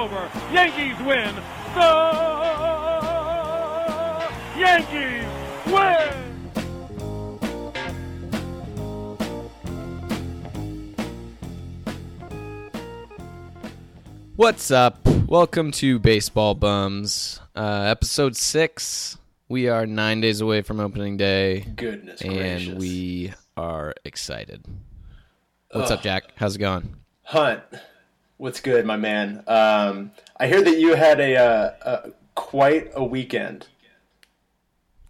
Ball game over. Yankees win. The Yankees win. What's up? Welcome to Baseball Bums, uh, episode six. We are nine days away from opening day, Goodness and gracious. we are excited. What's up, Jack? How's it going? Hunt, what's good, my man? Um, I hear that you had a, uh, a quite a weekend.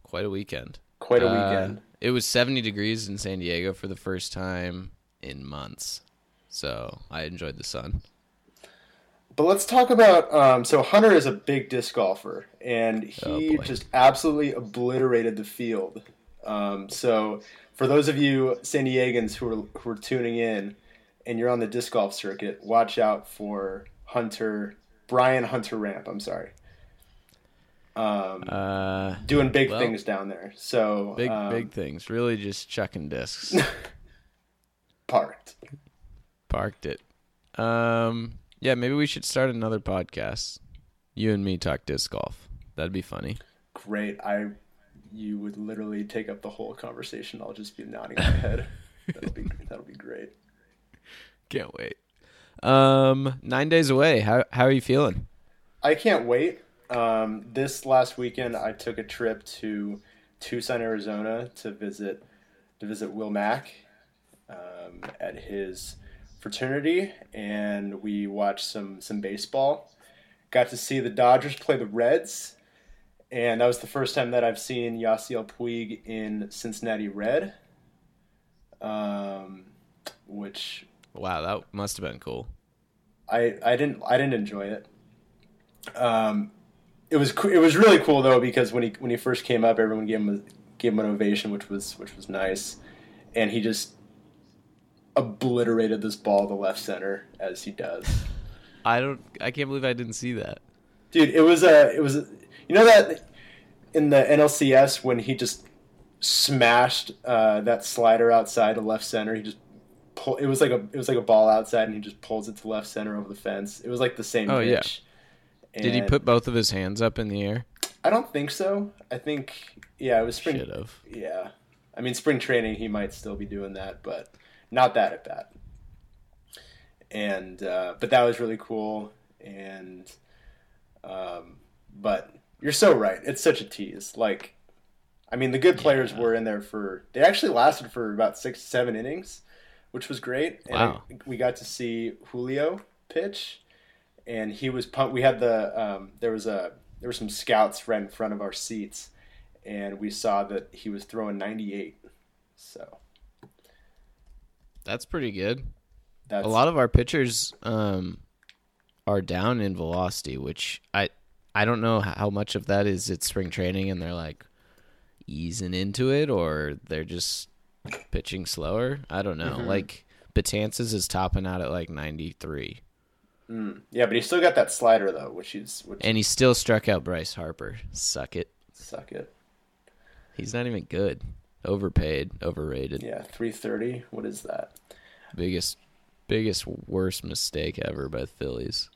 Quite a weekend. Quite a Uh, weekend. it was 70 degrees in San Diego for the first time in months, so I enjoyed the sun. But let's talk about. Um, so Hunter is a big disc golfer, and he Oh, just absolutely obliterated the field. Um, so for those of you San Diegans who are who are tuning in, and you're on the disc golf circuit, watch out for Hunter Brian Hunter Ramp. I'm sorry. Um, Uh, doing big well, things down there. So big, um, big things. Really just chucking discs. parked. Parked it. Um, yeah, maybe we should start another podcast. You and me talk disc golf. That'd be funny. Great. I you would literally take up the whole conversation. I'll just be nodding my head. That'll be that'll be great. Can't wait. Um, nine days away. How how are you feeling? I can't wait. Um, this last weekend, I took a trip to Tucson, Arizona, to visit to visit Will Mack um, at his fraternity, and we watched some some baseball. Got to see the Dodgers play the Reds, and that was the first time that I've seen Yasiel Puig in Cincinnati red. Um, which Wow, that must have been cool. I, I didn't I didn't enjoy it. Um, it was it was really cool though because when he when he first came up, everyone gave him a, gave him an ovation, which was which was nice, and he just obliterated this ball to left center as he does. I don't. I can't believe I didn't see that. Dude, it was a it was a, you know that in the NLCS when he just smashed uh, that slider outside to left center, he just pull, it was like a it was like a ball outside and he just pulls it to left center over the fence. It was like the same Oh, yeah. pitch. Did he put both of his hands up in the air? I don't think so. I think yeah, it was spring. Should have. Yeah, I mean spring training. He might still be doing that, but not that at bat. And uh, but that was really cool. And um, but you're so right. It's such a tease. Like, I mean, the good players were in there for. They actually lasted for about six, seven innings, which was great. And Wow. I- we got to see Julio pitch, and he was pumped. We had the um, there was a there were some scouts right in front of our seats, and we saw that he was throwing 98. So That's pretty good. that's A lot of our pitchers um, are down in velocity, which I I don't know how much of that is it's spring training and they're like easing into it, or they're just pitching slower. I don't know. Like Betances is topping out at like ninety three, Mm. yeah, but he still got that slider though, which is which and he still struck out Bryce Harper. Suck it. suck it. He's not even good. Overpaid, overrated. Yeah, 330. What is that? Biggest, biggest worst mistake ever by the Phillies.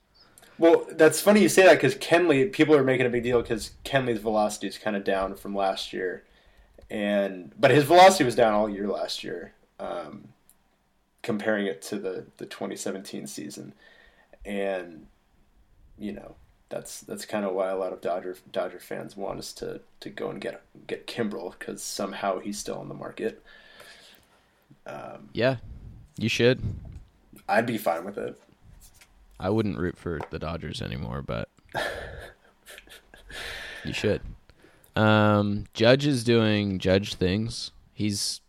Well, that's funny you say that because Kenley, people are making a big deal because Kenley's velocity is kind of down from last year, and but his velocity was down all year last year, um, comparing it to the the 2017 season, and you know that's that's kind of why a lot of Dodger Dodger fans want us to to go and get get Kimbrel because somehow he's still on the market. Um, Yeah, you should. I'd be fine with it. I wouldn't root for the Dodgers anymore, but you should. Um, Judge is doing Judge things. He's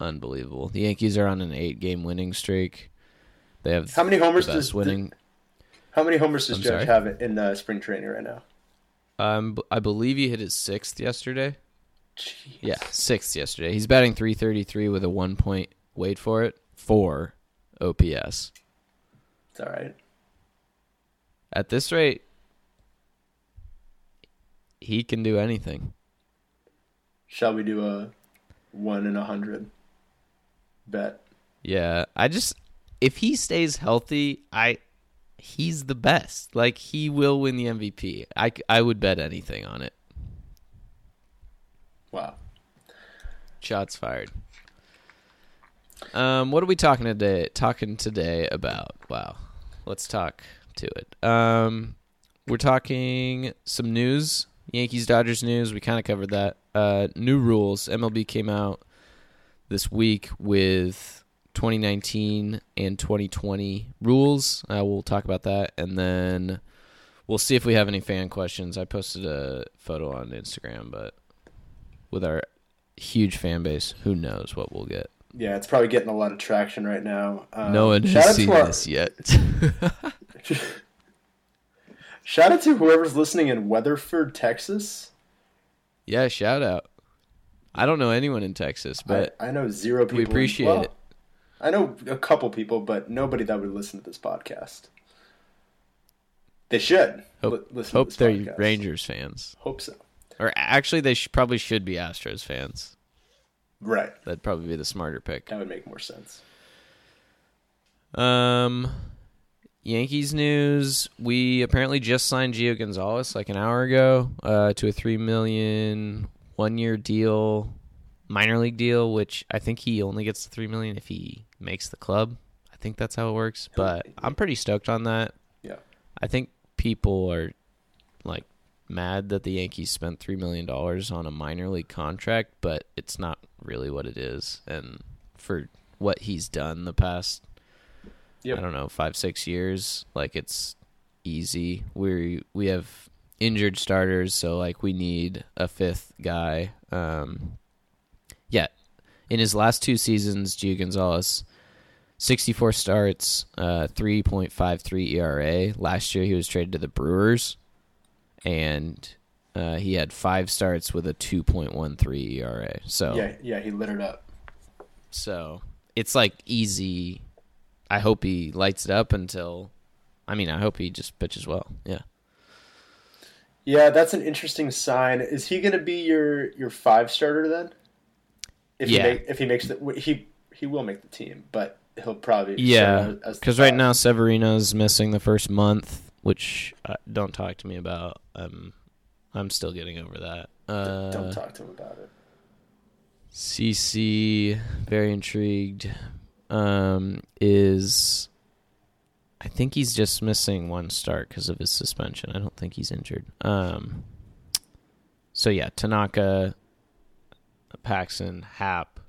unbelievable. The Yankees are on an eight-game winning streak. They have How many homers does winning. How many homers does I'm Judge sorry? have in the spring training right now? Um, I believe he hit his sixth yesterday. Jeez. Yeah, sixth yesterday. He's batting 333 with a one point. Wait for it. Four OPS. It's all right. At this rate, he can do anything. Shall we do a one in a hundred bet? Yeah, I just if he stays healthy, I he's the best. Like he will win the MVP. I I would bet anything on it. Wow. Shots fired. Um, what are we talking today? Talking today about? Wow, let's talk to it. Um, we're talking some news, Yankees Dodgers news. We kind of covered that. Uh, new rules. MLB came out this week with 2019 and 2020 rules. Uh, we'll talk about that, and then we'll see if we have any fan questions. I posted a photo on Instagram, but with our huge fan base, who knows what we'll get. Yeah, it's probably getting a lot of traction right now. Um, no one has seen our- this yet. Shout out to whoever's listening in Weatherford, Texas. yeah, shout out. I don't know anyone in Texas, but I, I know zero people. we appreciate well, it. I know a couple people, but nobody that would listen to this podcast. They should Hope, li- hope they're podcast. Rangers fans, Hope so. or actually, they sh- probably should be Astros fans. Right. That'd probably be the smarter pick. That would make more sense. Um, Yankees news: We apparently just signed Gio Gonzalez like an hour ago uh, to a three million one year deal, minor league deal, which I think he only gets the three million if he makes the club. I think that's how it works. But I'm pretty stoked on that. Yeah. I think people are like mad that the Yankees spent three million dollars on a minor league contract, but it's not really what it is. And for what he's done the past, Yep. I don't know, five six years, like it's easy. We we have injured starters, so like we need a fifth guy. Um, yeah, in his last two seasons, Gio Gonzalez. 64 starts, uh, 3.53 ERA. Last year, he was traded to the Brewers, and uh, he had five starts with a 2.13 ERA. So, Yeah, yeah, he lit it up. so it's like easy. I hope he lights it up until. I mean, I hope he just pitches well. Yeah. Yeah, that's an interesting sign. Is he going to be your your five starter then? If Yeah. he make, if he makes the he he will make the team, but he'll probably Yeah, start as the because right now Severino's missing the first month, which uh, don't talk to me about. Um, I'm still getting over that. Uh, don't talk to him about it. CC, very intrigued. Um, is I think he's just missing one start because of his suspension. I don't think he's injured. Um, so yeah, Tanaka, Paxton, Happ.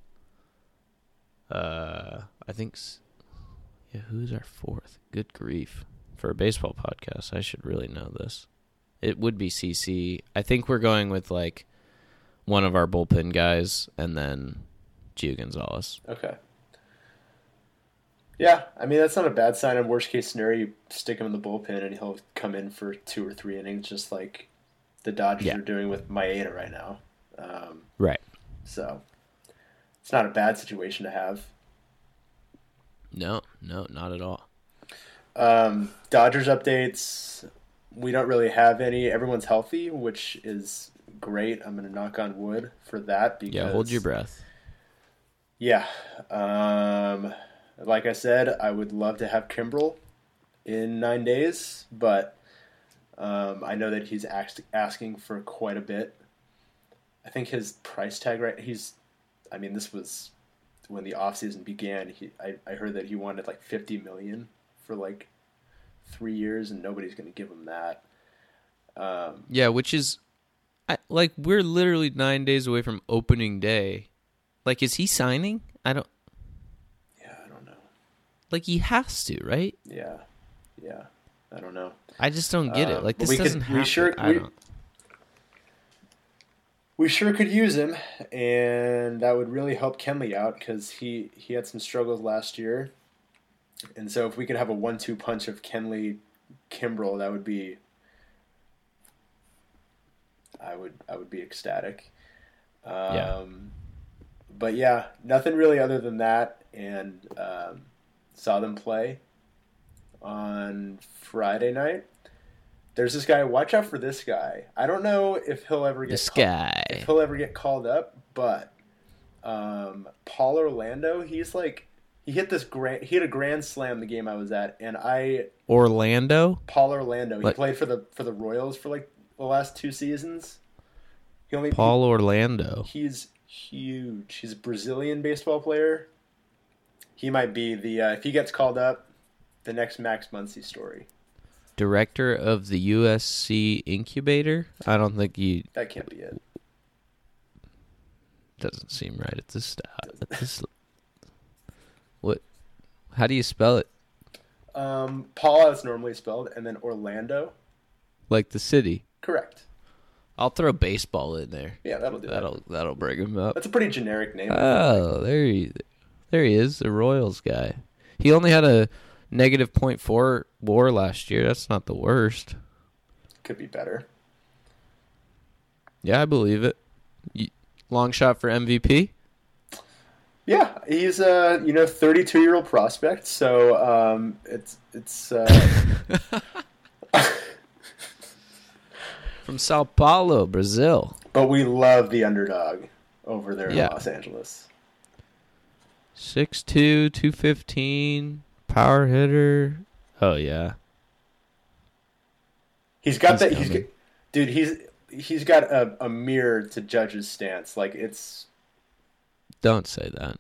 Uh, I think. Yeah, who's our fourth? Good grief! For a baseball podcast, I should really know this. It would be CC. I think we're going with like one of our bullpen guys, and then Gio Gonzalez. Okay. Yeah, I mean that's not a bad sign. In worst case scenario, you stick him in the bullpen and he'll come in for two or three innings, just like the Dodgers Yeah. are doing with Maeda right now. Um, Right. so it's not a bad situation to have. No, no, not at all. Um, Dodgers updates. We don't really have any. Everyone's healthy, which is great. I'm gonna knock on wood for that because Yeah, hold your breath. Yeah. Um, like I said, I would love to have Kimbrel in nine days, but um, I know that he's asked, asking for quite a bit. I think his price tag right he's I mean this was when the offseason began, he I, I heard that he wanted like fifty million for like three years and nobody's gonna give him that. Um, Yeah, which is, I, like, we're literally nine days away from opening day. Like, is he signing? I don't. yeah, I don't know. Like, he has to, right? Yeah. Yeah. I don't know. I just don't get it. Um, Like, this we doesn't we happen. sure- I we- don't. we sure could use him, and that would really help Kenley out because he he had some struggles last year, and so if we could have a one-two punch of Kenley, Kimbrel, that would be. I would I would be ecstatic. Um, Yeah. But yeah, nothing really other than that, and um, saw them play on Friday night. There's this guy. Watch out for this guy. I don't know if he'll ever get This called- guy. if he'll ever get called up, but um, Paul Orlando, he's like He hit this grand. He hit a grand slam the game I was at, and I Orlando. Paul Orlando. He Like- played for the for the Royals for like the last two seasons. He only Paul Orlando. He's huge. He's a Brazilian baseball player. He might be the uh, if he gets called up, the next Max Muncy story. Director of the USC incubator. I don't think you That can't be it. doesn't seem right at this at this What how do you spell it? Um, Paul, is normally spelled, and then Orlando. Like the city. Correct. I'll throw baseball in there. Yeah, that'll do. That. That'll that'll bring him up. That's a pretty generic name. Oh, there he, there he is, the Royals guy. He only had a negative point four WAR last year. That's not the worst. Could be better. Yeah, I believe it. Long shot for MVP. Yeah, he's a you know 32 year old prospect. So um, it's it's. Uh, From Sao Paulo, Brazil. but we love the underdog over there in Yeah. Los Angeles. 6'2", 215, power hitter. Oh yeah. He's got He's that. He's got, dude. He's he's got a, a mirror to judge his stance. Like it's Don't say that.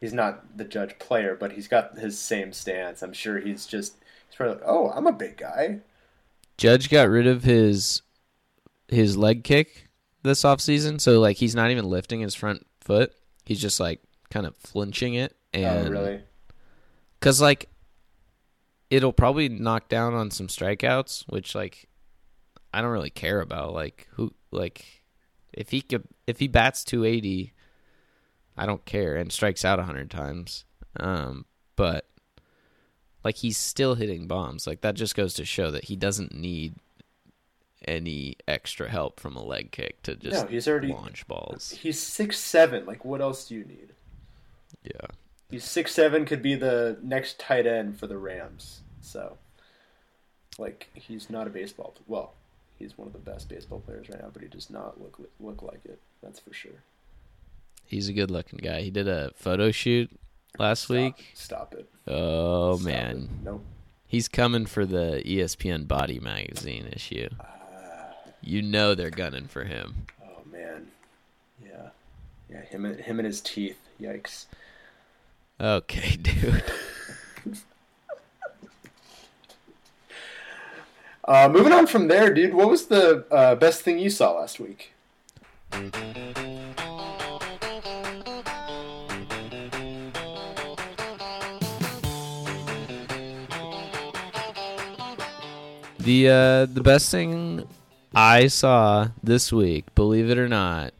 he's not the judge player, but he's got his same stance. I'm sure he's just he's probably like, oh, I'm a big guy. Judge got rid of his his leg kick this offseason, so like he's not even lifting his front foot. He's just like kind of flinching it and oh, really? Cause like, it'll probably knock down on some strikeouts, which like, I don't really care about. Like who, like, if he could, if he bats 280, I don't care, and strikes out hundred times. Um, but like he's still hitting bombs. Like that just goes to show that he doesn't need any extra help from a leg kick to just No, he's already launch balls. he's six seven. Like what else do you need? Yeah. He's six seven. Could be the next tight end for the Rams. So, like, he's not a baseball. Well, he's one of the best baseball players right now, but he does not look look like it. That's for sure. He's a good looking guy. He did a photo shoot last Stop, week. Stop it. Oh Stop man, it. Nope. he's coming for the ESPN Body Magazine issue. Ah. You know they're gunning for him. Oh man. Yeah. Yeah. Him and him and his teeth. Yikes. Okay, dude. Uh, moving on from there, dude. What was the uh, best thing you saw last week? The uh, the best thing I saw this week, believe it or not,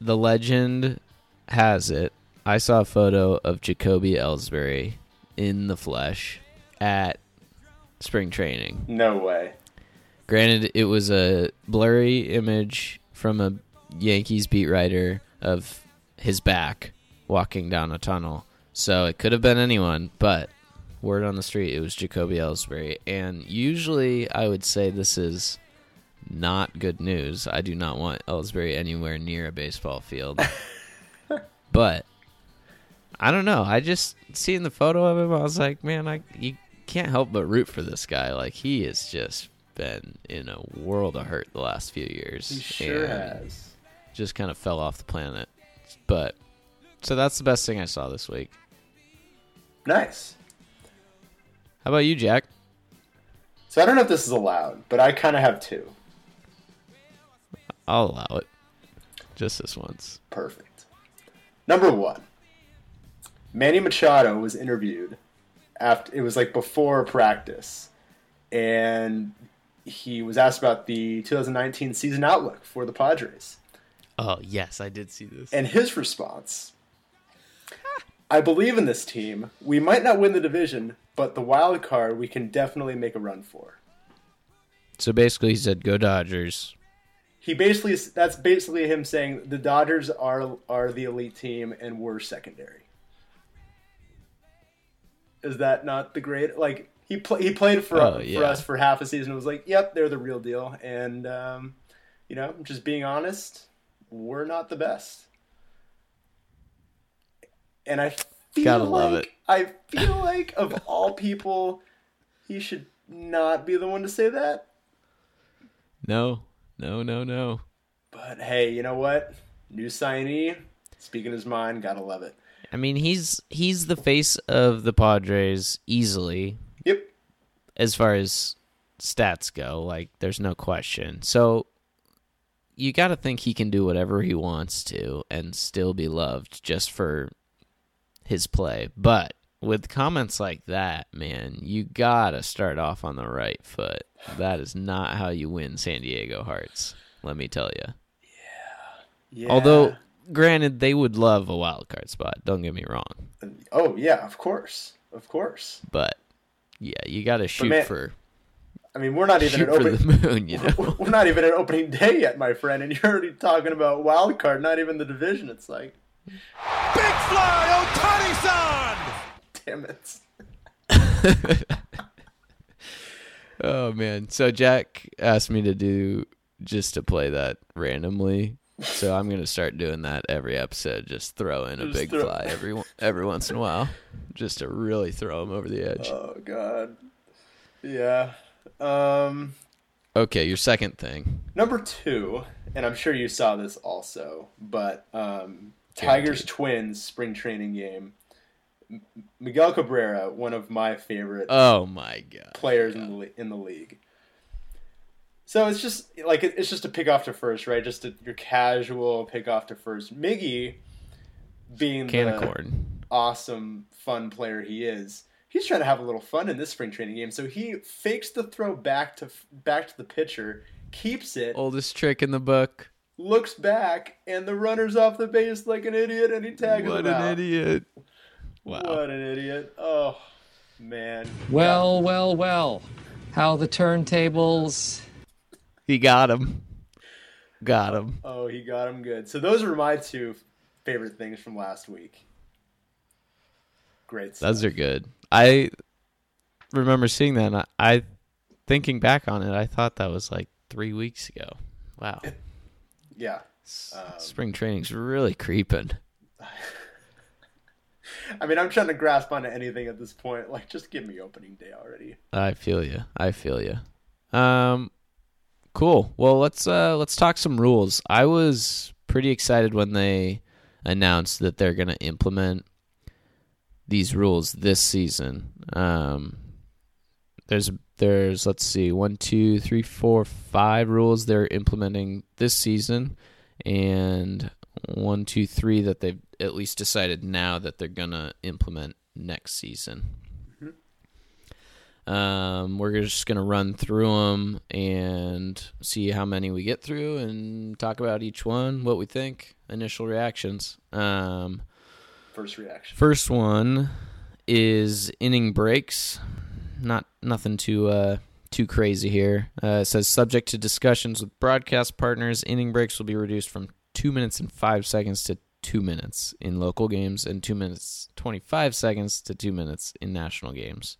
the legend has it. I saw a photo of Jacoby Ellsbury in the flesh at spring training. No way. Granted, it was a blurry image from a Yankees beat writer of his back walking down a tunnel. So it could have been anyone, but word on the street, it was Jacoby Ellsbury. And usually I would say this is not good news. I do not want Ellsbury anywhere near a baseball field. but I don't know. I just seeing the photo of him, I was like, man, I you can't help but root for this guy. Like he has just been in a world of hurt the last few years. He sure has. Just kind of fell off the planet. But so that's the best thing I saw this week. Nice. How about you, Jack? So I don't know if this is allowed, but I kind of have two. I'll allow it. Just this once. Perfect. Number one, Manny Machado was interviewed after it was like before practice, and he was asked about the 2019 season outlook for the Padres, Oh yes, I did see this. and his response: "I believe in this team. We might not win the division, but the wild card we can definitely make a run for." So basically, he said, "Go Dodgers." He basically that's basically him saying the Dodgers are are the elite team and we're secondary. Is that not the great like he pl- he played for Oh, for us for half a season. and was like, yep, they're the real deal, and um, you know, just being honest, we're not the best. and I feel Gotta like love it. I feel like of all people, he should not be the one to say that. No, no, no, no. But hey, you know what? New signee, speaking his mind, gotta love it. I mean, he's he's the face of the Padres easily Yep. as far as stats go. Like, there's no question. So you got to think he can do whatever he wants to and still be loved just for his play. But with comments like that, man, you got to start off on the right foot. That is not how you win San Diego Hearts. Let me tell you. Yeah. Although, granted, they would love a wild card spot. Don't get me wrong. oh yeah, of course, of course. But yeah, you got to shoot man, for I mean, we're not even shoot at for the moon. You know. We're not even at opening day yet, my friend, and you're already talking about wild card. Not even the division. It's like, Big fly, Otani-san! damn it. Oh man. So Jack asked me to do just to play that randomly. So I'm gonna start doing that every episode. Just throw in a Just big throw- fly every every once in a while, just to really throw them over the edge. Oh god. Yeah. Um. Okay, your second thing. Number two, and I'm sure you saw this also, but um, Tigers Twins spring training game. M- Miguel Cabrera, one of my favorite Oh my god. players in the in the league. So it's just like it's just a pick off to first, right? Just a, your casual pick off to first. Miggy, being Can the of corn. awesome, fun player he is, he's trying to have a little fun in this spring training game. So he fakes the throw back to back to the pitcher, keeps it, Oldest trick in the book. looks back, and the runner's off the base like an idiot, and he tags What him an idiot. Wow. What an idiot! Oh man. Well, well, well. How the turntables. He got him. Got him. Oh, he got him good. So those are my two favorite things from last week. Great. Stuff. Those are good. I remember seeing that. And I, I thinking back on it. I thought that was like three weeks ago. Wow. yeah. Um, Spring training's really creeping. I mean, I'm trying to grasp onto anything at this point. Like, just give me opening day already. I feel you. I feel you. Um, cool. Well, let's uh let's talk some rules. I was pretty excited when they announced that they're going to implement these rules this season. Um, there's there's let's see one two three four five rules they're implementing this season, and one two three that they've at least decided now that they're gonna implement next season. Um, we're just gonna run through them and see how many we get through, and talk about each one, what we think, initial reactions. Um, First reaction. First one is inning breaks. Not nothing too uh, too crazy here. Uh, it says subject to discussions with broadcast partners, inning breaks will be reduced from two minutes and five seconds to two minutes in local games, and two minutes twenty five seconds to two minutes in national games.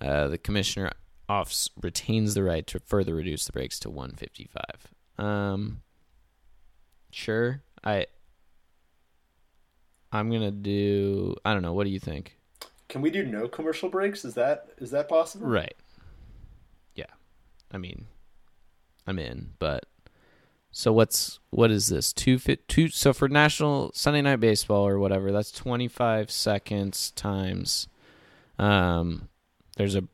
Uh, the commissioner office retains the right to further reduce the breaks to one fifty five. Um, sure, I I'm gonna do. I don't know. What do you think? Can we do no commercial breaks? Is that is that possible? Right. Yeah. I mean, I'm in, but so what's what is this? Two fit two. So for National Sunday Night Baseball or whatever, that's 25 seconds times. Um, there's a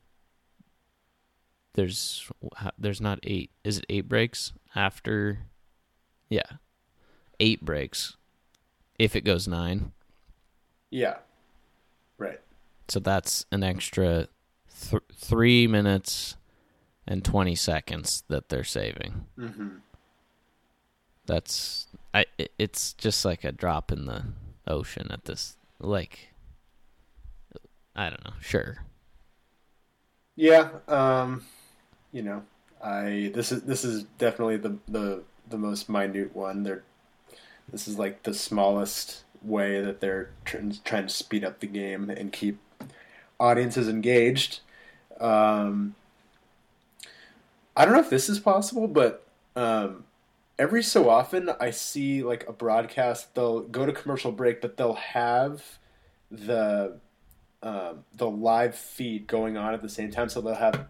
there's there's not eight. Is it eight breaks after? Yeah, eight breaks. If it goes nine. Yeah. Right. So that's an extra th- three minutes and 20 seconds that they're saving. Mm-hmm. That's I. It's just like a drop in the ocean at this. Like, I don't know. Sure. Yeah. Um, you know, I this is this is definitely the the the most minute one. They're this is like the smallest way that they're tr- trying to speed up the game and keep audiences engaged. Um, I don't know if this is possible, but um, every so often I see like a broadcast. They'll go to commercial break, but they'll have the um, the live feed going on at the same time, so they'll have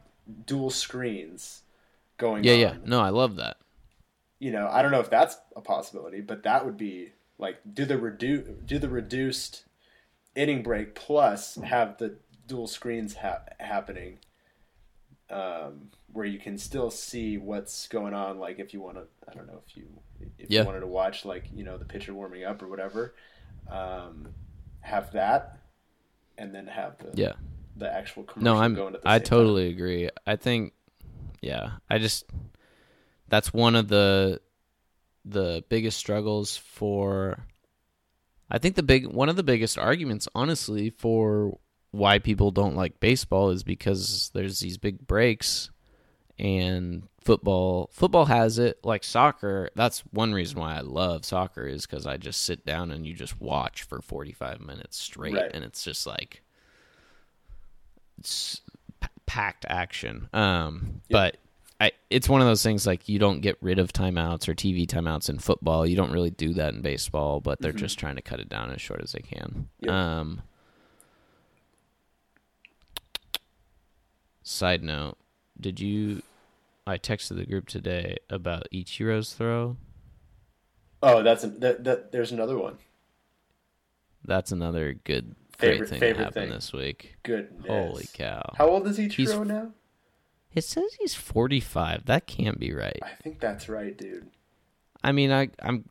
dual screens going. Yeah, on. yeah. No, I love that. You know, I don't know if that's a possibility, but that would be like do the redu- do the reduced inning break plus have the dual screens ha- happening um, where you can still see what's going on. Like if you want to, I don't know if you if Yeah. you wanted to watch like you know the pitcher warming up or whatever, um, have that, and then have the Yeah. the actual commercial No, I'm. going at the I totally agree. I think, yeah, I just that's one of the the biggest struggles for. I think the big one of the biggest arguments, honestly, for why people don't like baseball is because there's these big breaks, and football football has it like soccer. That's one reason why I love soccer is because I just sit down and you just watch for 45 minutes straight, Right. and it's just like it's p- packed action. Um, but I, it's one of those things like you don't get rid of timeouts or TV timeouts in football. You don't really do that in baseball, but they're just trying to cut it down as short as they can. Yep. Um, side note, did you? I texted the group today about Ichiro's throw. Oh, that's a, that, that. There's another one. That's another good, great Favorite- thing favorite that happened thing. this week. Good. Holy cow! How old is Ichiro He's- now? It says he's forty-five. That can't be right. I think that's right, dude. I mean, I, I'm,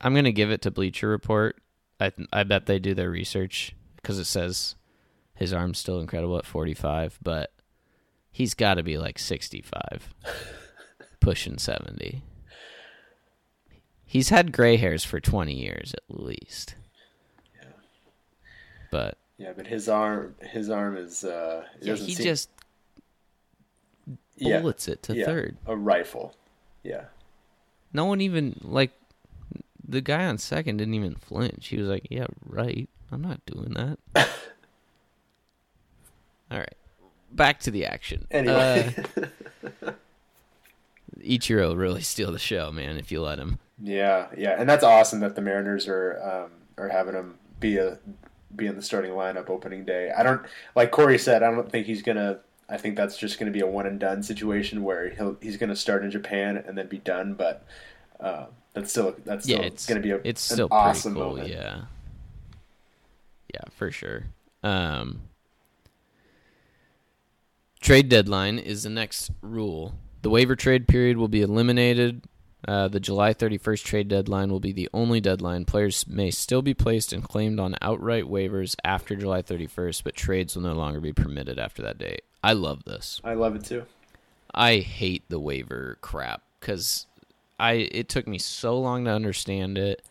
I'm gonna give it to Bleacher Report. I, I bet they do their research because it says his arm's still incredible at 45, but he's got to be like 65, pushing 70. He's had gray hairs for 20 years at least. Yeah. But Yeah, but his arm, his arm is. uh yeah, he seem- just yeah, bullets it to yeah, third. A rifle. Yeah. No one even like the guy on second didn't even flinch. He was like, "Yeah, right. I'm not doing that." All right, back to the action. Anyway. Uh, Ichiro really steal the show, man. If you let him. yeah, yeah, and that's awesome that the Mariners are um, are having him be a be in the starting lineup opening day. I don't like Corey said. I don't think he's gonna. I think that's just gonna be a one and done situation where he'll he's gonna start in Japan and then be done. But uh, that's still that's Yeah, still it's gonna be a it's an still awesome cool. moment. Yeah, yeah, for sure. Um, trade deadline is the next rule. The waiver trade period will be eliminated. Uh, the July 31st trade deadline will be the only deadline. Players may still be placed and claimed on outright waivers after July 31st, but trades will no longer be permitted after that date. I love this. I love it too. I hate the waiver crap because I it took me so long to understand it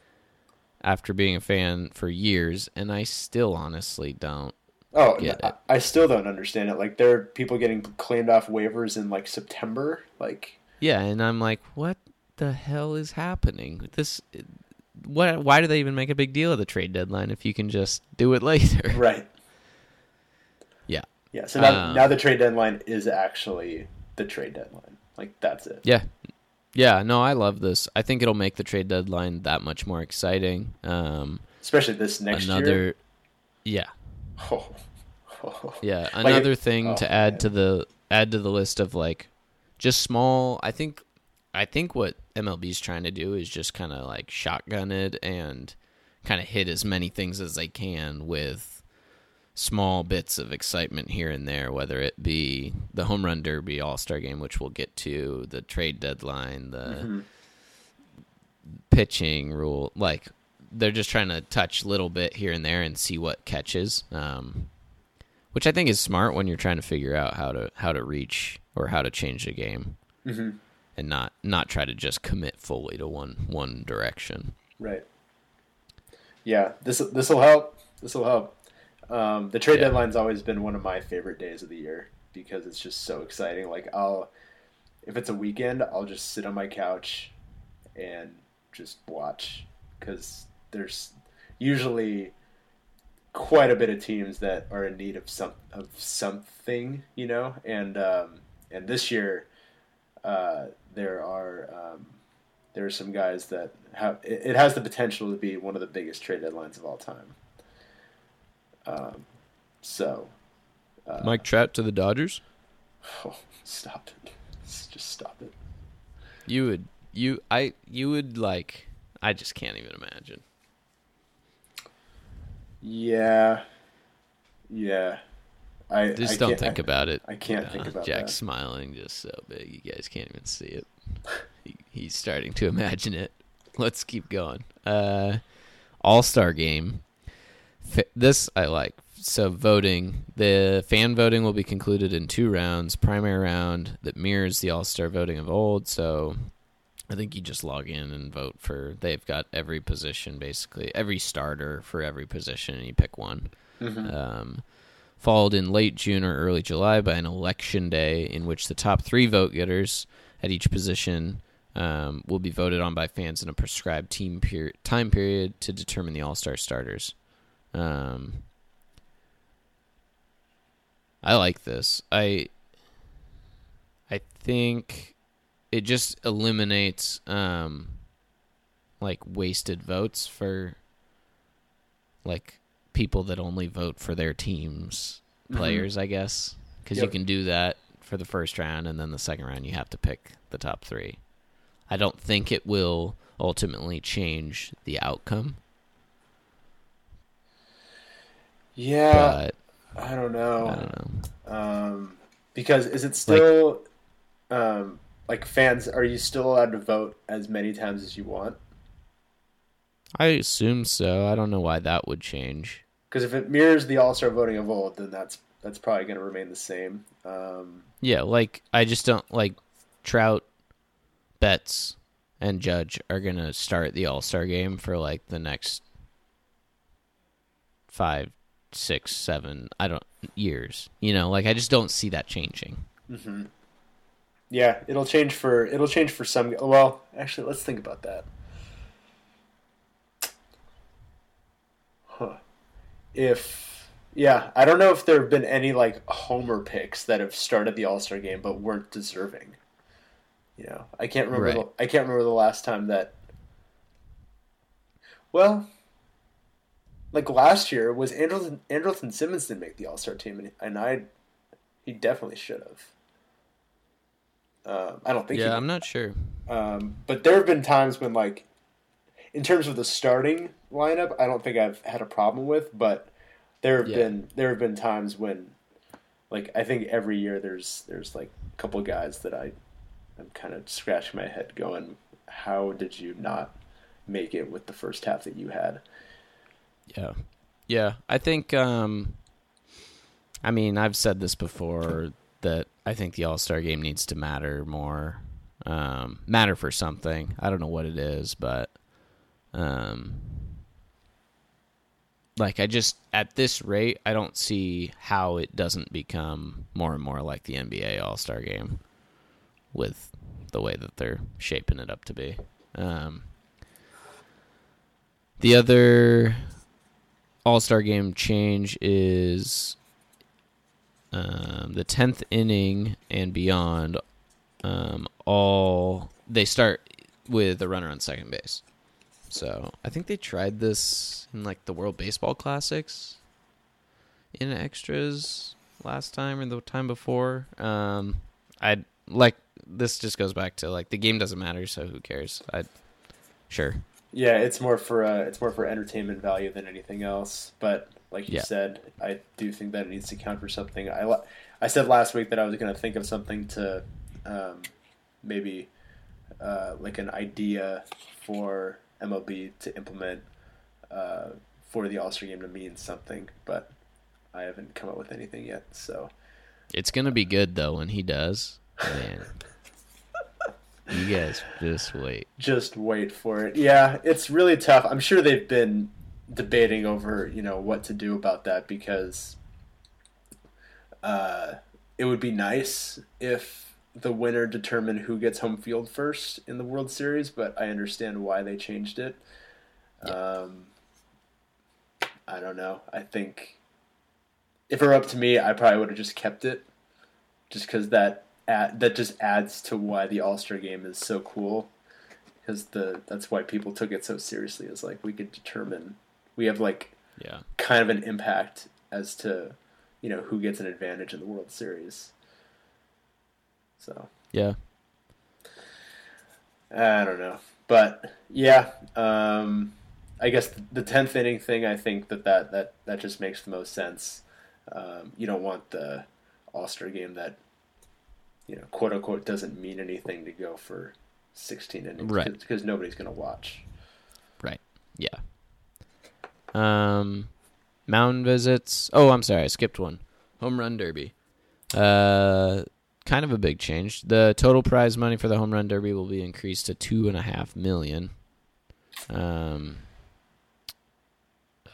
after being a fan for years, and I still honestly don't. Oh, I. I still don't understand it. Like there are people getting claimed off waivers in like September. Like Yeah, and I'm like, what the hell is happening? This, what? Why do they even make a big deal of the trade deadline if you can just do it later? right. Yeah, Yeah. So now Um, now the trade deadline is actually the trade deadline. Like that's it. yeah, yeah. No, I love this. I think it'll make the trade deadline that much more exciting. Um, Especially this next another, year. yeah, Oh. Oh. Yeah, Like, another thing oh, to add man. to the add to the list of like just small. I think I think what MLB's trying to do is just kind of like shotgun it and kind of hit as many things as they can with small bits of excitement here and there, whether it be the home run derby, All Star game, which we'll get to, the trade deadline, the Mm-hmm. pitching rule. Like they're just trying to touch a little bit here and there and see what catches. Um, which I think is smart when you're trying to figure out how to how to reach or how to change the game, Mm-hmm. and not not try to just commit fully to one one direction. Right. Yeah. This this will help. This will help. Um, the trade Yeah. deadline's always been one of my favorite days of the year because it's just so exciting. Like I'll, if it's a weekend, I'll just sit on my couch and just watch because there's usually quite a bit of teams that are in need of some of something, you know, and um, and this year uh, there are um, there are some guys that have it, it has the potential to be one of the biggest trade deadlines of all time. Um, so Mike Trout to the Dodgers. oh, stop it, just stop it. You would you I you would like I just can't even imagine. Yeah, yeah. I Just I don't think I- about it. I can't think about Jack's that. smiling just so big you guys can't even see it. he, he's starting to imagine it. Let's keep going. Uh, All Star Game. This I like. So voting, the fan voting will be concluded in two rounds. Primary round that mirrors the All Star voting of old. So I think you just log in and vote for. They've got every position basically, every starter for every position, and you pick one. Um, followed in late June or early July by an election day in which the top three vote getters at each position um, will be voted on by fans in a prescribed team per- time period to determine the All Star starters. Um, I like this. I I think it just eliminates um, like wasted votes for like people that only vote for their teams players, I guess, because you can do that for the first round, and then the second round you have to pick the top three. I don't think it will ultimately change the outcome, Yeah, but I don't know. I don't know. Um, because is it still um, like fans? Are you still allowed to vote as many times as you want? I assume so. I don't know why that would change. Because if it mirrors the All Star voting of old, then that's that's probably going to remain the same. Um, Yeah, like I just don't like Trout, Betts, and Judge are gonna start the All Star game for like the next five, six, seven, I don't years. You know, like I just don't see that changing. Yeah, it'll change for it'll change for some. Well, actually, let's think about that. Huh. If yeah, I don't know if there have been any like homer picks that have started the All Star game but weren't deserving. You know, I can't remember. Right. The, I can't remember the last time that. Well, like last year was Andrelton, Andrelton Simmons didn't make the All Star team, and, and I, he definitely should have. Um, I don't think. Yeah. I'm not sure. Um, but there have been times when, like, in terms of the starting lineup, I don't think I've had a problem with. But there have Yeah. been there have been times when, like, I think every year there's there's like a couple guys that I, I'm kind of scratching my head, going, "How did you not make it with the first half that you had?" Yeah. Yeah. I think um I mean, I've said this before that I think the All-Star game needs to matter more. Um matter for something. I don't know what it is, but um like I just at this rate, I don't see how it doesn't become more and more like the NBA All-Star game with the way that they're shaping it up to be. Um the other all Star game change is um, the tenth inning and beyond. Um, all they start with a runner on second base. So I think they tried this in like the World Baseball Classics in extras last time or the time before. Um, I like this. Just goes back to like the game doesn't matter, so who cares? I sure. Yeah, it's more for uh, it's more for entertainment value than anything else. But like you Yeah. said, I do think that it needs to count for something. I I said last week that I was going to think of something to um, maybe uh, like an idea for MLB to implement uh, for the All Star game to mean something, but I haven't come up with anything yet. So It's gonna be good though when he does. Man, you guys just wait. just wait for it. Yeah, it's really tough. I'm sure they've been debating over, you know, what to do about that because uh, it would be nice if the winner determined who gets home field first in the World Series, but I understand why they changed it. Um, I don't know. I think if it were up to me, I probably would have just kept it, just because that that just adds to why the All Star game is so cool. because the that's why people took it so seriously. Is like we could determine we have like Yeah. kind of an impact as to you know who gets an advantage in the World Series. So Yeah. I don't know, but yeah, um, I guess the tenth inning thing. I think that that that that just makes the most sense. Um, you don't want the All Star game that you know quote unquote doesn't mean anything to go for sixteen innings, Right. Because nobody's gonna watch. Right. Yeah. Um, mound visits. Oh, I'm sorry, I skipped one. Home run derby. Uh, kind of a big change. The total prize money for the home run derby will be increased to two and a half million. Um,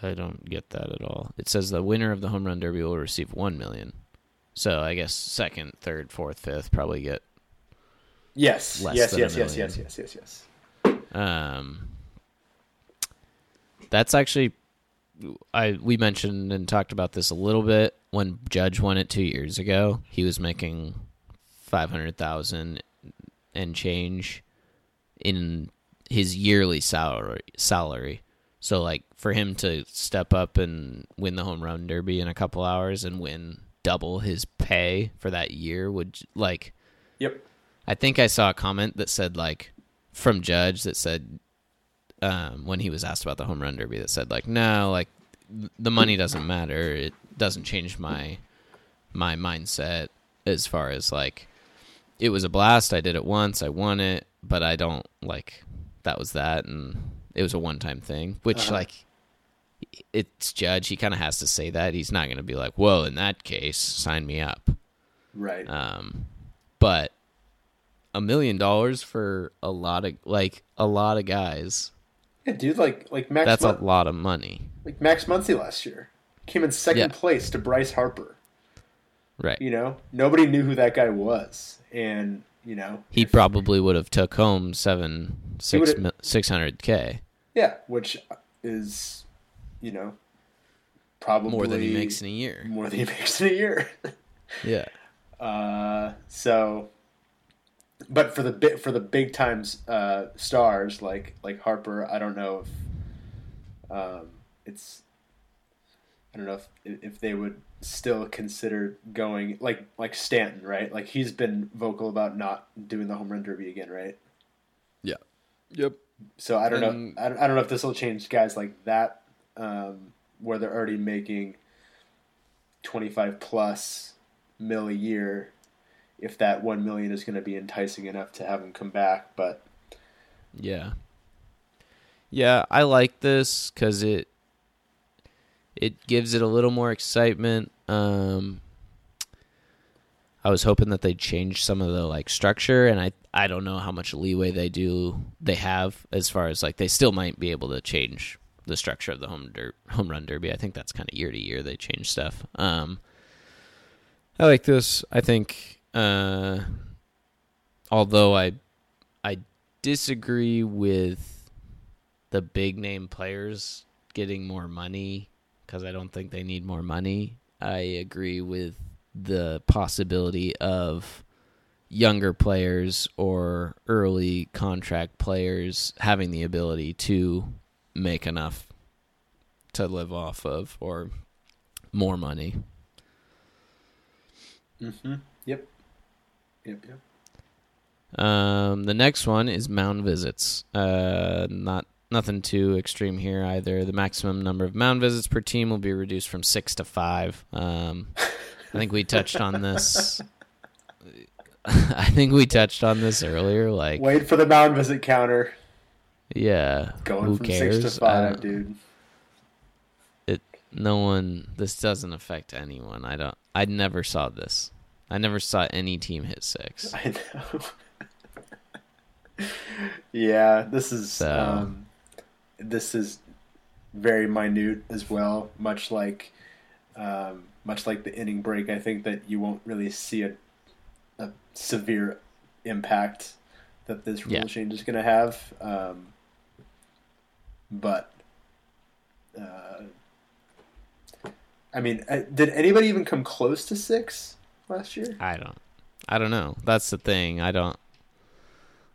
I don't get that at all. It says the winner of the home run derby will receive one million. So I guess second, third, fourth, fifth probably get Yes, Less yes, than a yes, yes, yes, yes, yes, yes. Um, that's actually, I we mentioned and talked about this a little bit when Judge won it two years ago. He was making five hundred thousand and change in his yearly salary. Salary. So like for him to step up and win the home run derby in a couple hours and win double his pay for that year would like Yep. I think I saw a comment that said like from Judge that said um, when he was asked about the home run derby that said like no like the money doesn't matter. It doesn't change my my mindset as far as like it was a blast. I did it once. I won it. But I don't like that was that. And it was a one time thing which Uh-huh. like it's Judge. He kind of has to say that. He's not going to be like well in that case sign me up. Right. um, but a million dollars for a lot of like a lot of guys. Yeah, dude, like like Max That's a lot of money, like Max Muncy last year came in second Yeah. place to Bryce Harper. right? You know, nobody knew who that guy was, and you know, He probably would have took home seven six six hundred k yeah, which is you know probably more than he makes in a year. more than he makes in a year. Yeah, Uh, so, but for the bit for the big times uh, stars like like Harper, I don't know if um, it's I don't know if if they would still consider going like like Stanton, right? Like he's been vocal about not doing the home run derby again, right? yeah, yep. So I don't And- know. I don't, I don't know if this will change guys like that, um, where they're already making twenty five plus mil a year. If that one million is going to be enticing enough to have them come back, but Yeah. Yeah, I like this cuz it it gives it a little more excitement. Um I was hoping that they'd change some of the like structure and I I don't know how much leeway they do they have as far as like they still might be able to change the structure of the home der- home run derby. I think that's kind of year to year they change stuff. Um I like this. I think uh although I I disagree with the big name players getting more money because I don't think they need more money. I agree with the possibility of younger players or early contract players having the ability to make enough to live off of or more money. mm-hmm. yep, yep, yep. Um, the next one is mound visits. Uh, not nothing too extreme here either. The maximum number of mound visits per team will be reduced from six to five. Um, I think we touched on this. I think we touched on this earlier. Like, Wait for the mound visit counter yeah, going who from cares? six to five, dude. It no one. This doesn't affect anyone. I don't. I never saw this. I never saw any team hit six. I know. yeah, this is So- um, this is very minute as well. Much like um, much like the inning break, I think that you won't really see a a severe impact that this rule Yeah. change is going to have. Um, but uh, I mean, uh, did anybody even come close to six last year? I don't. I don't know. That's the thing. I don't.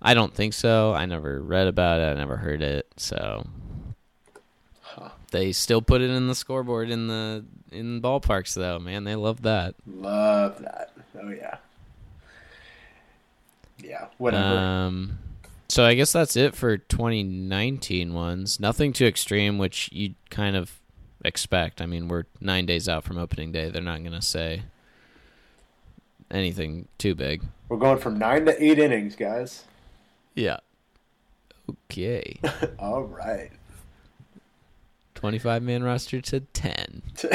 I don't think so. I never read about it. I never heard it. So they still put it in the scoreboard in the in ballparks though. Man, they love that. Love that. Oh yeah. Yeah. Whatever. Um, so I guess that's it for 2019 ones. Nothing too extreme, which you kind of expect. I mean, we're nine days out from opening day. They're not going to say anything too big. We're going from nine to eight innings, guys. Yeah. Okay. All right. 25 man roster to 10.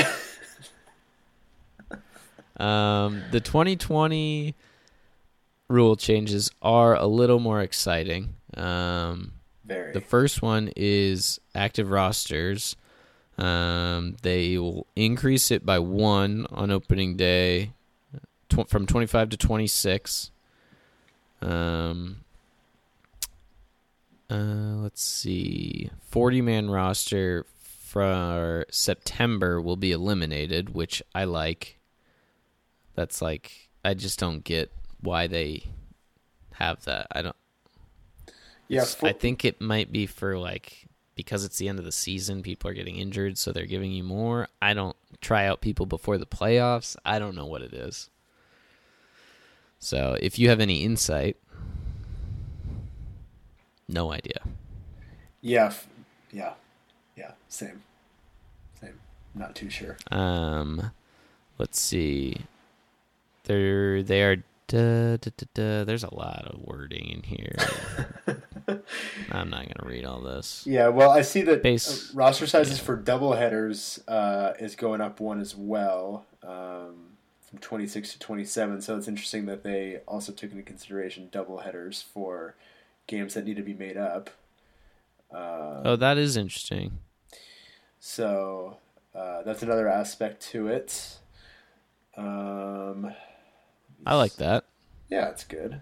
um, the 2020 rule changes are a little more exciting. Um, Very. the first one is active rosters. Um, they will increase it by one on opening day tw- from 25 to 26. Um, uh, let's see. 40 man roster for September will be eliminated, which I like. That's like, I just don't get why they have that. I don't. yeah. It's- I think it might be for like because it's the end of the season, people are getting injured, so they're giving you more. I don't try out people before the playoffs. I don't know what it is. So if you have any insight, no idea. yeah. f- Yeah. Yeah. Same. Same. Not too sure. Um, let's see. They're they are. Da, da, da. There's a lot of wording in here. I'm not gonna read all this. Yeah, well, I see that Base- uh, roster sizes for double headers uh, is going up one as well, um, from 26 to 27. So it's interesting that they also took into consideration double headers for games that need to be made up. Uh, Oh, that is interesting. So uh, that's another aspect to it. Um, I like that. Yeah, it's good.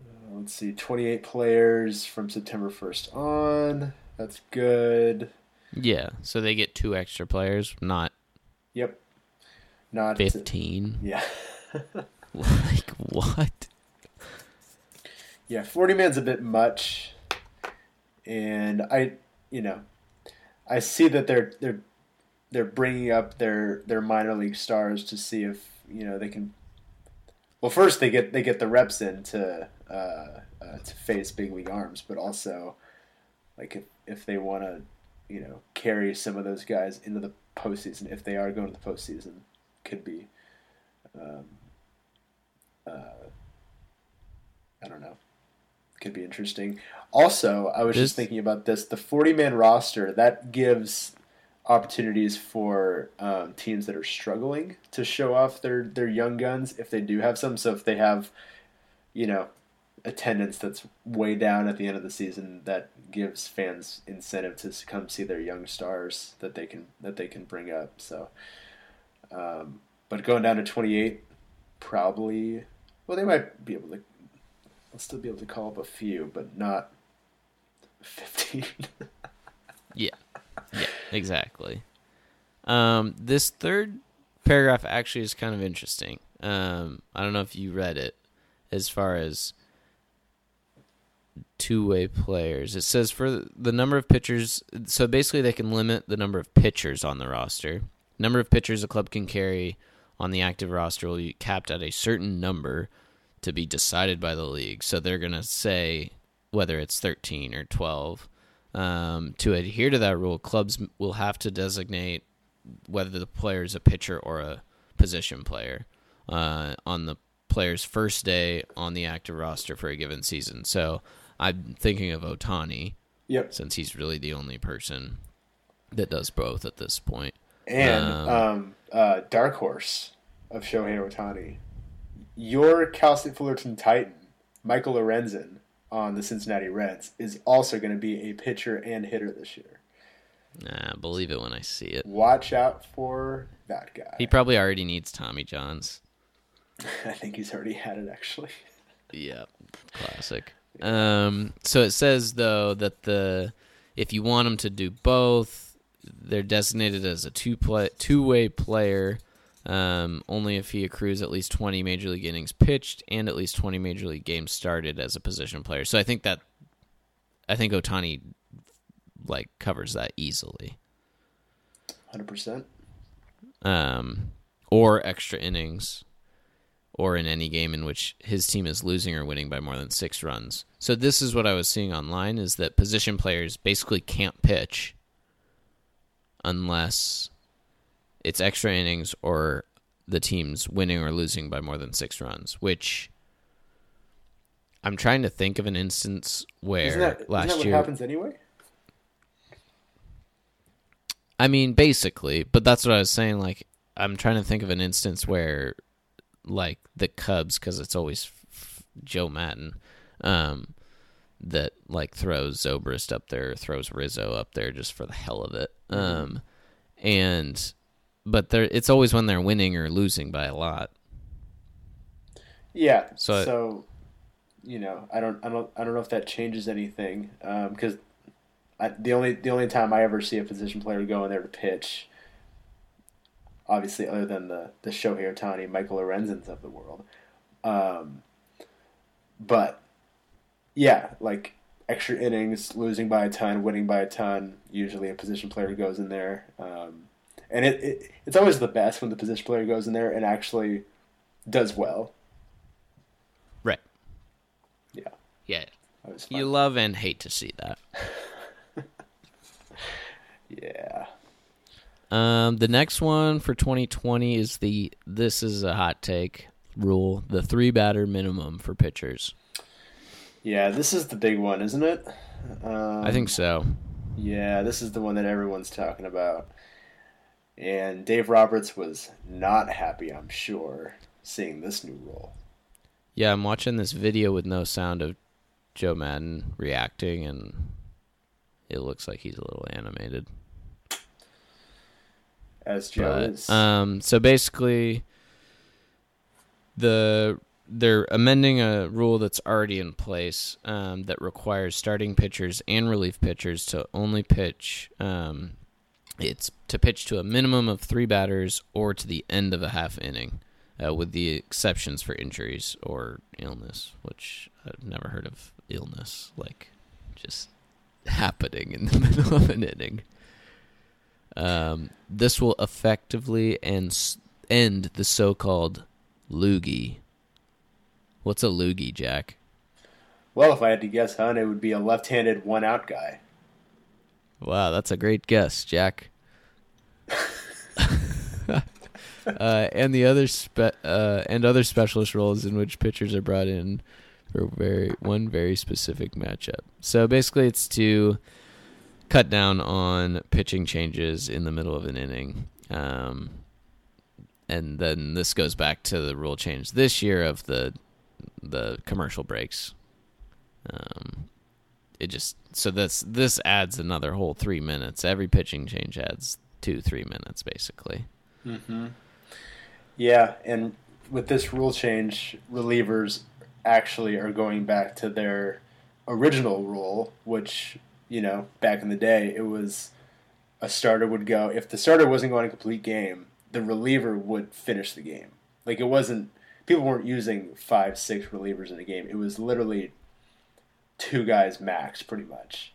Uh, let's see, 28 players from September 1st on. That's good. Yeah, so they get two extra players, not Yep. Not 15. Yeah. like what? Yeah, 40 man's a bit much. And I, you know, I see that they're they're they're bringing up their their minor league stars to see if, you know, they can Well, first they get they get the reps in to uh, uh, to face big league arms, but also like if if they want to, you know, carry some of those guys into the postseason if they are going to the postseason, could be um, uh, I don't know. Could be interesting. Also, I was This- just thinking about this. The 40 man roster, that gives opportunities for um, teams that are struggling to show off their, their young guns if they do have some. So if they have, you know, attendance that's way down at the end of the season, that gives fans incentive to come see their young stars that they can that they can bring up. So, um, but going down to 28, probably. Well, they might be able to. They'll still be able to call up a few, but not 15. Yeah. Yeah, exactly. Um, this third paragraph actually is kind of interesting. Um, I don't know if you read it as far as two way players. It says for the number of pitchers, so basically they can limit the number of pitchers on the roster. Number of pitchers a club can carry on the active roster will be capped at a certain number to be decided by the league. So they're going to say whether it's 13 or 12. Um, to adhere to that rule, clubs will have to designate whether the player is a pitcher or a position player uh, on the player's first day on the active roster for a given season. So I'm thinking of Ohtani yep. since he's really the only person that does both at this point. And Um, um, uh, Dark Horse of Shohei Ohtani. Your Cal State Fullerton Titan, Michael Lorenzen on the Cincinnati Reds, is also going to be a pitcher and hitter this year. Nah, believe it when I see it. Watch out for that guy. He probably already needs Tommy Johns. I think he's already had it actually. Yep, classic. Um, so it says though that the if you want them to do both, they're designated as a two play two way player um, only if he accrues at least 20 major league innings pitched and at least 20 major league games started as a position player. So I think that I think Ohtani like covers that easily. Hundred percent. Um, or extra innings, or in any game in which his team is losing or winning by more than six runs. So this is what I was seeing online: is that position players basically can't pitch unless it's extra innings or the team's winning or losing by more than six runs. Which I'm trying to think of an instance where Isn't that, last isn't that what year. happens anyway? I mean, basically, but that's what I was saying. Like, I'm trying to think of an instance where, like, the Cubs, because it's always f- Joe Maddon, um, that like throws Zobrist up there, throws Rizzo up there just for the hell of it. Um, and but there, it's always when they're winning or losing by a lot. Yeah. So- So, you know, I don't, I don't, I don't know if that changes anything because I, the only the only time I ever see a position player go in there to pitch, obviously, other than the the Shohei Ohtani, Michael Lorenzens of the world, um, but yeah, like extra innings, losing by a ton, winning by a ton. Usually, a position player goes in there, um, and it, it it's always the best when the position player goes in there and actually does well. Right. Yeah, Yeah. that was fun. You love and hate to see that. yeah. Um, the next one for 2020 is the this is a hot take rule: the three batter minimum for pitchers. Yeah, this is the big one, isn't it? Um, I think so. Yeah, this is the one that everyone's talking about. And Dave Roberts was not happy, I'm sure, seeing this new rule. Yeah, I'm watching this video with no sound of Joe Maddon reacting, and it looks like he's a little animated. As Joe But, um, so basically, the they're amending a rule that's already in place um, that requires starting pitchers and relief pitchers to only pitch. Um, it's to pitch to a minimum of three batters or to the end of a half inning, uh, with the exceptions for injuries or illness, which I've never heard of illness like just happening in the middle of an inning. Um, this will effectively end, end the so-called loogie. What's a loogie, Jack? well, if I had to guess, hon, it would be a left-handed one-out guy. Wow, that's a great guess, Jack. uh, and the other spe- uh, and other specialist roles in which pitchers are brought in for very one very specific matchup. So basically, it's to cut down on pitching changes in the middle of an inning. Um, and then this goes back to the rule change this year of the the commercial breaks. Um, it just so this this adds another whole three minutes. Every pitching change adds two three minutes basically. Mm-hmm. Yeah, and with this rule change, relievers actually are going back to their original rule, which, you know, back in the day, it was a starter would go, if the starter wasn't going a complete game, the reliever would finish the game. Like, it wasn't, people weren't using five, six relievers in a game. It was literally two guys max, pretty much.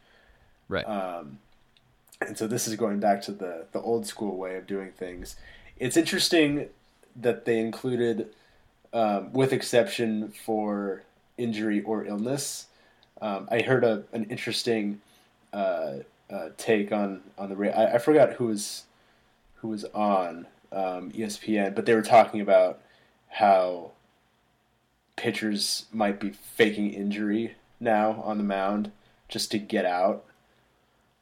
Right. Um, and so this is going back to the the old school way of doing things. It's interesting that they included, um, with exception for injury or illness. Um, I heard a, an interesting uh, uh, take on on the I, I forgot who was who was on um, ESPN, but they were talking about how pitchers might be faking injury now on the mound just to get out.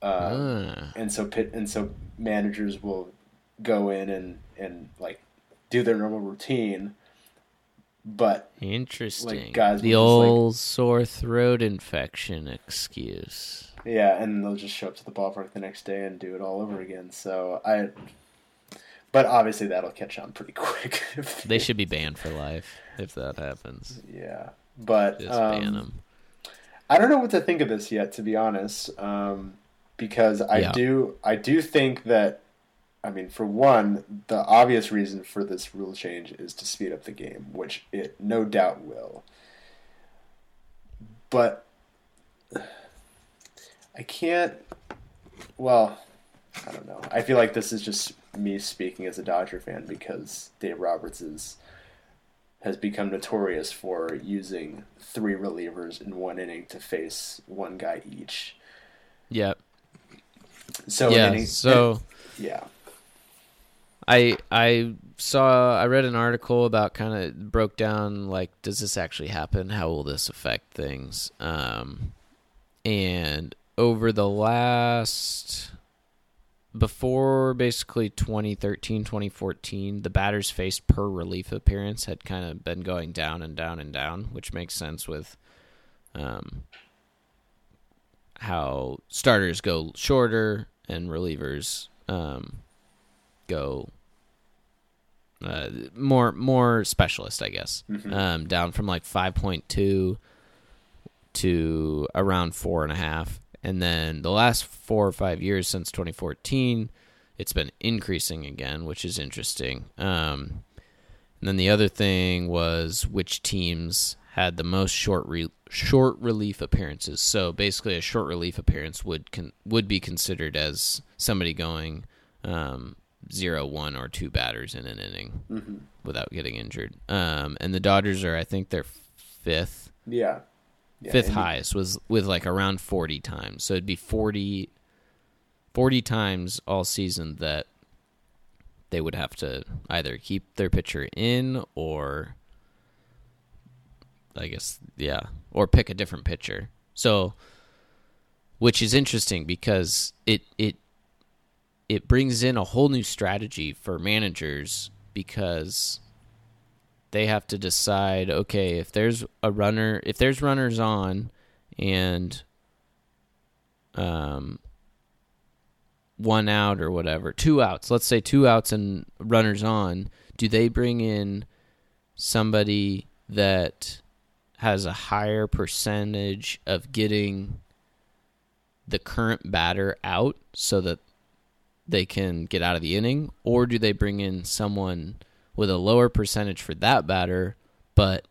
Um, Ah. and so pit and so managers will go in and and like do their normal routine, but Interesting. guys the just, like- old sore throat infection excuse. Yeah, and they'll just show up to the ballpark the next day and do it all over again. So I, but obviously that'll catch on pretty quick. if They should be banned for life if that happens. yeah, but Just ban um, them. I don't know what to think of this yet, to be honest, um, because I Yeah. do I do think that I mean, for one, the obvious reason for this rule change is to speed up the game, which it no doubt will. But I can't. Well, I don't know. I feel like this is just me speaking as a Dodger fan because Dave Roberts is has become notorious for using three relievers in one inning to face one guy each. Yep. So yeah. inning, so yeah. I I saw I read an article about kind of broke down like does this actually happen? How will this affect things? Um, and over the last before basically 2013 2014 the batters faced per relief appearance had kind of been going down and down and down which makes sense with um, how starters go shorter and relievers um, go uh, more more specialist i guess. Um, down from like 5.2 to around four and a half and then the last four or five years since 2014, it's been increasing again, which is interesting. Um, and then the other thing was which teams had the most short re- short relief appearances. So basically, a short relief appearance would con- would be considered as somebody going um, zero, one, or two batters in an inning without getting injured. Um, and the Dodgers are, I think, they're fifth Yeah. Yeah, fifth highest was with like around 40 times. So it'd be 40 40 times all season that they would have to either keep their pitcher in or i guess yeah or pick a different pitcher. So which is interesting because it it it brings in a whole new strategy for managers because they have to decide okay if there's a runner if there's runners on and um one out or whatever two outs let's say two outs and runners on do they bring in somebody that has a higher percentage of getting the current batter out so that they can get out of the inning? Or do they bring in someone with a lower percentage for that batter but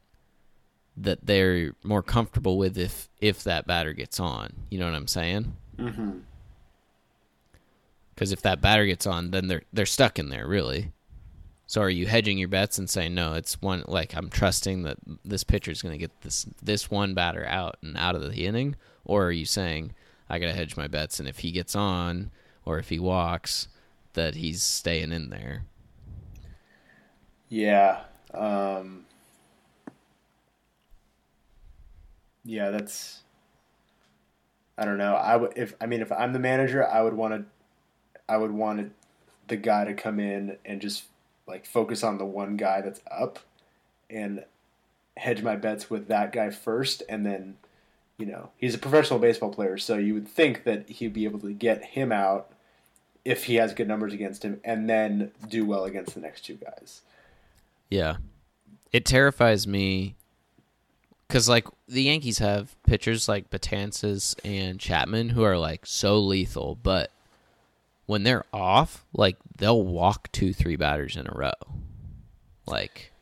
that they're more comfortable with if if that batter gets on. You know what i'm saying? Mhm. because if that batter gets on then they're they're stuck in there really. So are you hedging your bets and saying no it's one like i'm trusting that this pitcher is going to get this this one batter out and out of the inning? Or are you saying i gotta hedge my bets and if he gets on or if he walks that he's staying in there Yeah. Um, yeah, that's. I don't know. I would if I mean if I'm the manager, I would want to. I would want the guy to come in and just like focus on the one guy that's up, and hedge my bets with that guy first, and then, you know, he's a professional baseball player, so you would think that he'd be able to get him out if he has good numbers against him, and then do well against the next two guys. Yeah. It terrifies me because, like, the Yankees have pitchers like Betances and Chapman who are, like, so lethal, but when they're off, like, they'll walk two, three batters in a row. Like,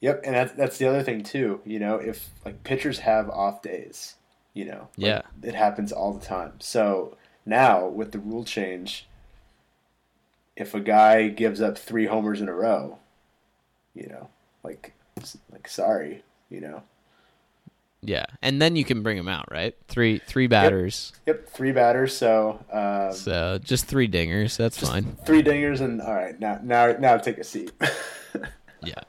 Yep, and that's that's the other thing too. You know, if like pitchers have off days, you know, like, Yeah. it happens all the time. So now with the rule change, if a guy gives up three homers in a row, you know, like like sorry, you know, yeah. And then you can bring them out, right? Three three batters. yep, three batters. So um, So just three dingers. That's fine. three dingers, and all right, now now now take a seat. Yeah.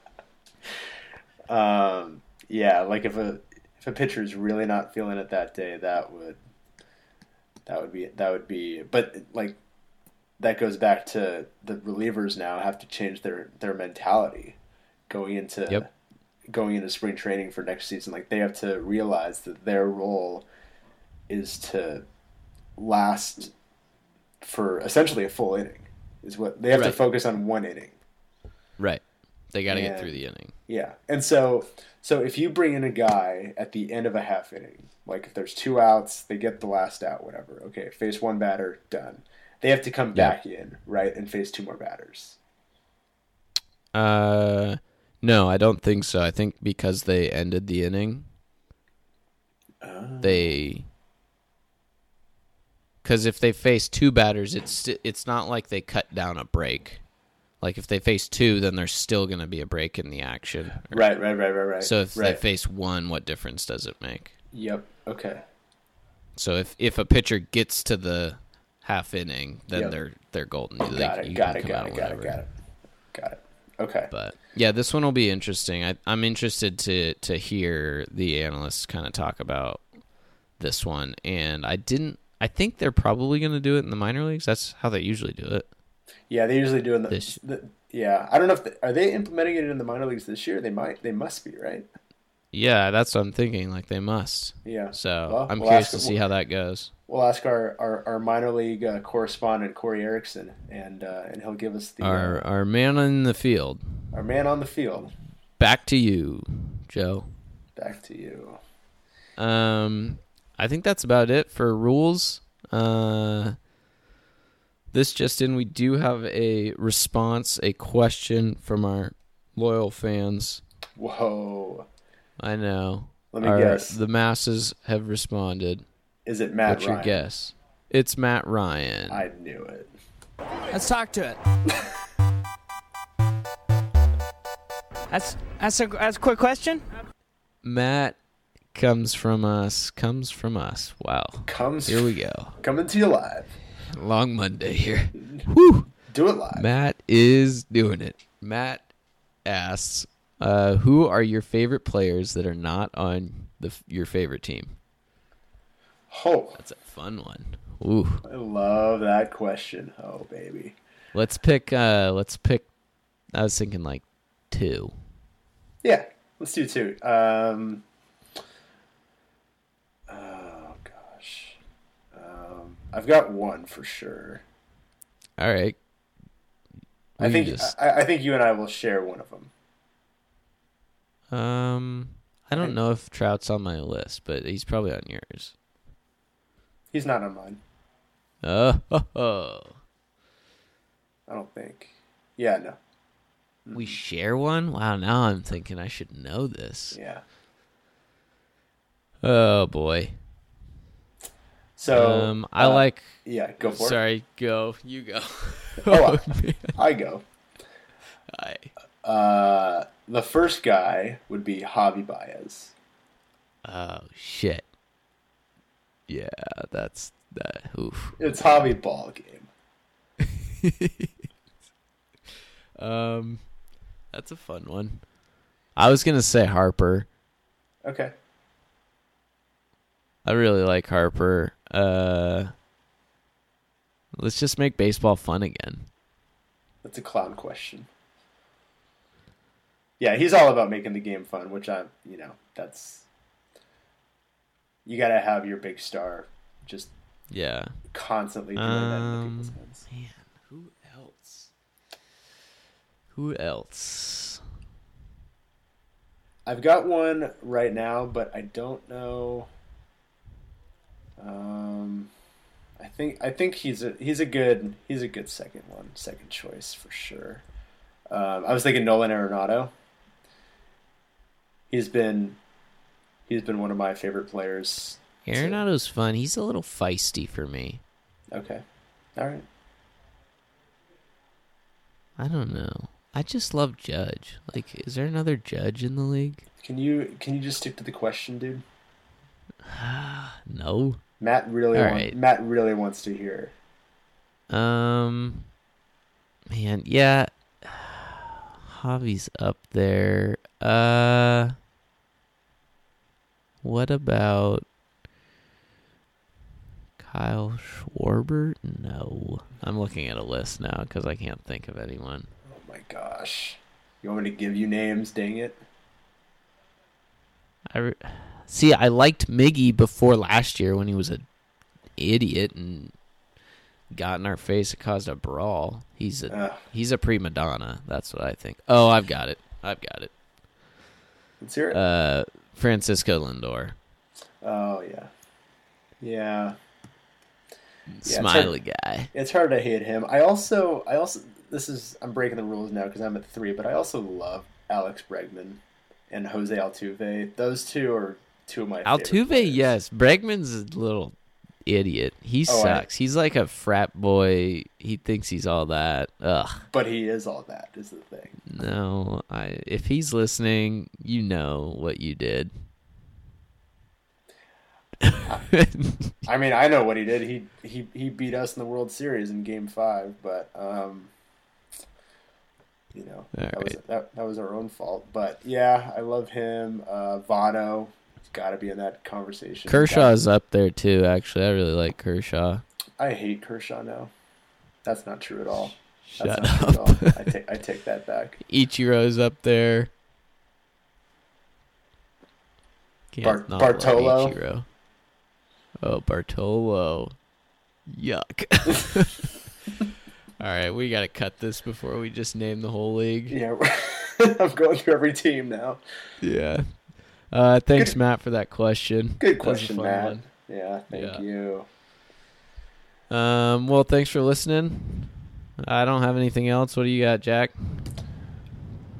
Um, yeah, like if a if a pitcher is really not feeling it that day, that would that would be that would be. But like that goes back to the relievers now have to change their their mentality going into Yep. going into spring training for next season. Like they have to realize that their role is to last for essentially a full inning. Is what they have to focus on one inning. Right. They got to get through the inning. Yeah, and so so if you bring in a guy at the end of a half inning, like if there's two outs, they get the last out, whatever. Okay, face one batter, done. they have to come Yeah. back in, right, and face two more batters. Uh, no, I don't think so. I think because they ended the inning, they. Ah. Because if they face two batters, it's it's not like they cut down a break. Like if they face two, then there's still going to be a break in the action. Right, right, right, right, right. So if right. they face one, what difference does it make? Yep. Okay. So if if a pitcher gets to the half inning, then Yep. they're they're golden. Got They- it. Got it. Got it. Got it. Got it. Got it. Okay. But yeah, this one will be interesting. I, I'm interested to to hear the analysts kind of talk about this one. And I didn't. I think they're probably going to do it in the minor leagues. That's how they usually do it. Yeah, they usually do in the, This- the yeah. I don't know if they, are they implementing it in the minor leagues this year. They might. They must be right. Yeah, that's what I'm thinking. Like they must. Yeah. So Well, I'm we'll curious ask- to see how that goes. We'll ask our, our, our minor league uh, correspondent Corey Erickson, and uh, and he'll give us the Our uh, our man in the field. our man on the field. Back to you, Joe. Back to you. Um, I think that's about it for rules. Uh, this just in, we do have a response, a question from our loyal fans. Whoa. I know. Let me Our- guess. The masses have responded. Is it Matt What's your guess? It's Matt Ryan. I knew it. Let's talk to it. That's that's a that's a quick question. Matt comes from us. Comes from us. Wow. Comes Here we go. coming to you live. Long Monday here. Whew. Do it live. Matt is doing it. Matt asks, uh, "Who are your favorite players that are not on the your favorite team?" Oh, That's a fun one. Ooh, I love that question. Oh, baby. let's pick. Uh, let's pick. I was thinking like two. Yeah, let's do two. Um, oh gosh, um, I've got one for sure. All right. I think just- I, I think you and I will share one of them. Um, I don't know if Trout's on my list, but he's probably on yours. He's not on mine. Oh, ho, ho. I don't think. Yeah, no. we share one. Wow, now I'm thinking I should know this. Yeah. Oh boy. So um, I uh, like. Yeah, go for it. Sorry, go. You go. Oh, man. I go. I, Uh, the first guy would be Javi Baez. oh shit. Yeah, that's that. Oof. It's Javi ball game. Um, that's a fun one. I was gonna say Harper. Okay. I really like Harper. Uh, let's just make baseball fun again. That's a clown question. Yeah, he's all about making the game fun, which I'm, you know, that's you got to have your big star just Yeah. constantly doing that in the people's Um, heads. Man, who else? Who else? I've got one right now, but I don't know. Um, I think I think he's a he's a good he's a good second one, second choice for sure. Um, I was thinking Nolan Arenado. He's been he's been one of my favorite players. Arenado's fun. He's a little feisty for me. Okay, all right. I don't know. I just love Judge. Like, is there another Judge in the league? Can you can you just stick to the question, dude? No. Matt really All want, right. Matt really wants to hear. Um, man, yeah. Javi's up there. Uh, what about Kyle Schwarber? No, I'm looking at a list now because I can't think of anyone. Oh my gosh, you want me to give you names? Dang it! I re- see. I liked Miggy before last year when he was a idiot and got in our face. It caused a brawl. He's a Ugh. he's a prima donna. That's what I think. Oh, I've got it. I've got it. Let's hear it. Uh, Francisco Lindor. oh yeah, yeah. it's Smiley guy. It's hard to hate him. I also, I also, this is I'm breaking the rules now because I'm at three, but I also love Alex Bregman and Jose Altuve. Those two are two of my Altuve, yes. Bregman's a little idiot. He Oh, I- sucks. He's like a frat boy. He thinks he's all that. Ugh. but he is all that. Is the thing. No, I. If he's listening, you know what you did. I mean, I know what he did. He he he beat us in the World Series in Game Five, but um, you know All that was that, that was our own fault. But yeah, I love him. Uh, Votto, got to be in that conversation. Kershaw's up there too. Actually, I really like Kershaw. I hate Kershaw now. That's not true at all. That's Shut not true at all. up. I take I take that back. Ichiro's up there. Can't Bar- not love Bartolo. Ichiro. Oh, Bartolo. Yuck. All right, we got to cut this before we just name the whole league. Yeah, I'm going through every team now. Yeah. Uh, thanks, Good- Matt, for that question. Good That was a question, Matt. one. Yeah, thank Yeah. you. Um, well, thanks for listening. I don't have anything else. What do you got, Jack?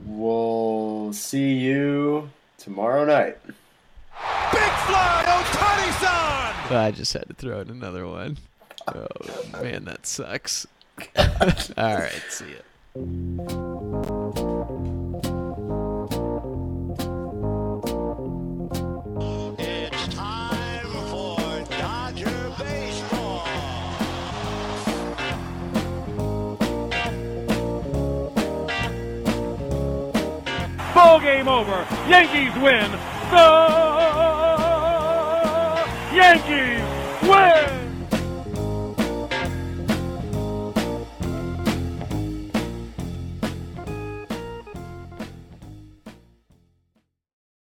We'll see you tomorrow night. Big fly, Ohtani-san! I just had to throw in another one. Oh man, that sucks. All right, see ya. Game over. Yankees win. The Yankees win.